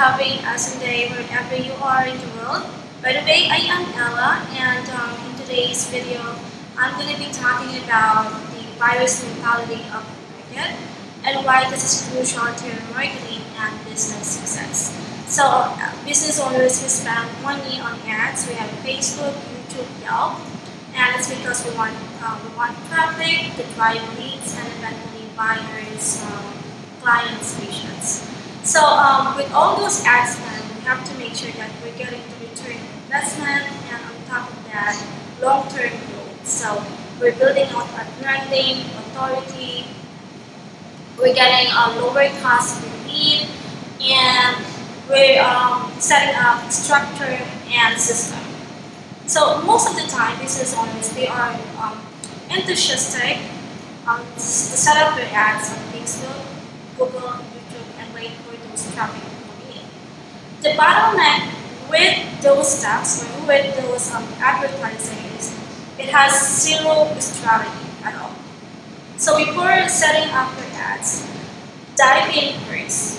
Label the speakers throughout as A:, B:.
A: having a Sunday wherever you are in the world. By the way, I am Ella, and um, in today's video, I'm going to be talking about the buyers mentality of the and why this is crucial to marketing and business success. So, uh, business owners who spend money on ads, we have Facebook, YouTube, Yelp, and it's because we want um, we want traffic to drive leads and eventually buyers, um, clients, patients. So um, with all those ads spent, we have to make sure that we're getting the return investment and on top of that, long-term growth. So we're building out our branding, authority, we're getting a lower cost per lead, and we're um, setting up structure and system. So most of the time, business owners, they are um, enthusiastic um, to set up their ads on Facebook, Google, and YouTube and wait for those traffic to come in. The bottleneck with those steps with those um, advertising is it has zero strategy at all. So before setting up your ads, dive in first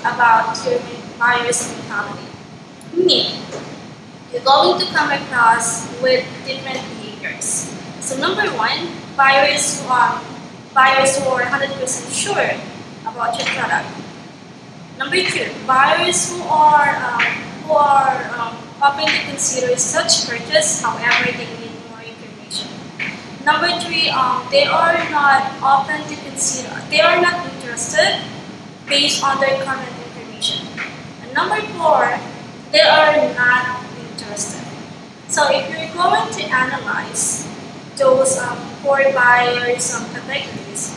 A: about your buyer's mentality. Meaning, you're going to come across with different behaviors. So number one, buyers who are buyers who are 100% sure about your product Number two, buyers who are um, who are um, open to consider such purchase, however, they need more information. Number three, um, they are not open to consider, they are not interested based on their current information. And number four, they are not interested. So if you're going to analyze those um, four buyers um, categories,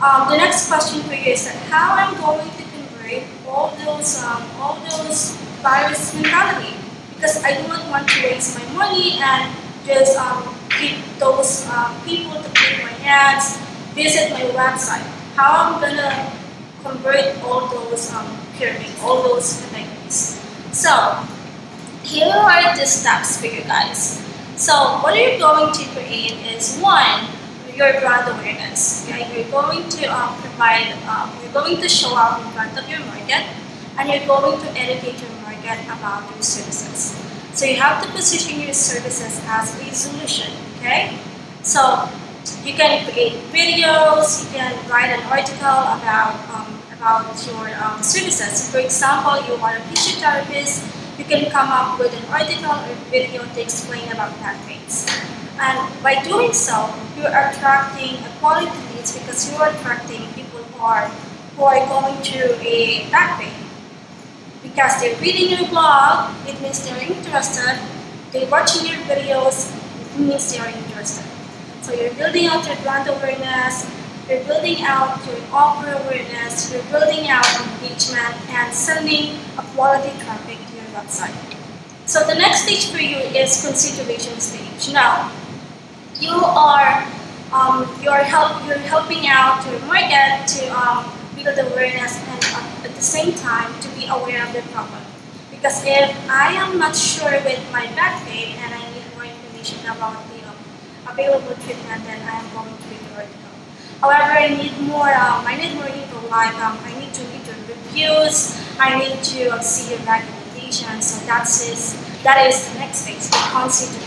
A: um, the next question for you is that how I'm going to convert all those um, all those buyers mentality because I do not want to waste my money and just um, keep those um, people to click my ads, visit my website. How I'm gonna convert all those um, pyramid, all those categories. So here are the steps for you guys. So what you're going to create is one, your brand awareness. Okay? You're going to um, provide, um, you're going to show up in front of your market and you're going to educate your market about your services. So you have to position your services as a solution, okay? So you can create videos, you can write an article about, um, about your um, services. For example, you are a physiotherapist, you can come up with an article or video to explain about back pains. And by doing so, you are attracting quality leads because you are attracting people who are who are going to a back pain. Because they're reading your blog, it means they're interested. They're watching your videos, it means they're interested. So you're building out your brand awareness, you're building out your offer awareness, you're building out engagement, and sending a quality traffic to your website. So the next stage for you is consideration stage. Now, you are um, you're help you're helping out your market to um, build awareness and uh, at the same time to be aware of the problem. Because if I am not sure with my back pain and I need more information about the um, available treatment, then I am going to the article. However, I need more. Um, I need more info. Like um, I need to read your reviews. I need to uh, see your recommendations. So that's is that is the next stage, the.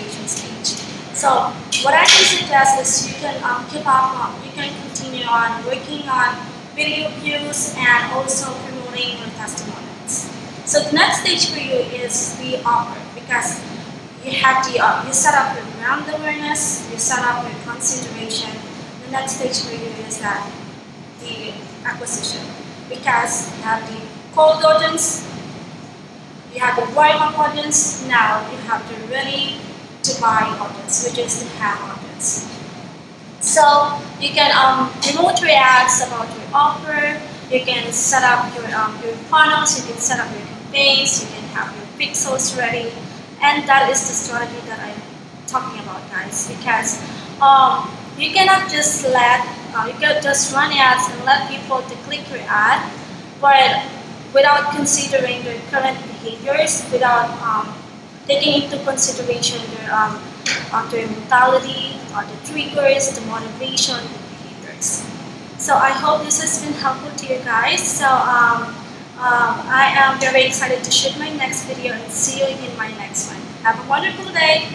A: So what I can suggest is you can um, keep up, um, you can continue on working on video views and also promoting your testimonials. So the next stage for you is the offer because you have the uh, you set up your brand awareness, you set up your consideration. The next stage for you is that the acquisition because you have the cold audience, you have the warm audience. Now you have the ready to buy audience, which is the have audience. So you can um, promote your ads about your offer, you can set up your, um, your funnels, you can set up your campaigns, you can have your pixels ready, and that is the strategy that I'm talking about, guys. Because um, you cannot just let uh, you can just run ads and let people to click your ad, but without considering their current behaviors, without um, taking into consideration their, um, their mentality, uh, the triggers, the motivation, the behaviors. So I hope this has been helpful to you guys. So um, um, I am very excited to shoot my next video and see you in my next one. Have a wonderful day.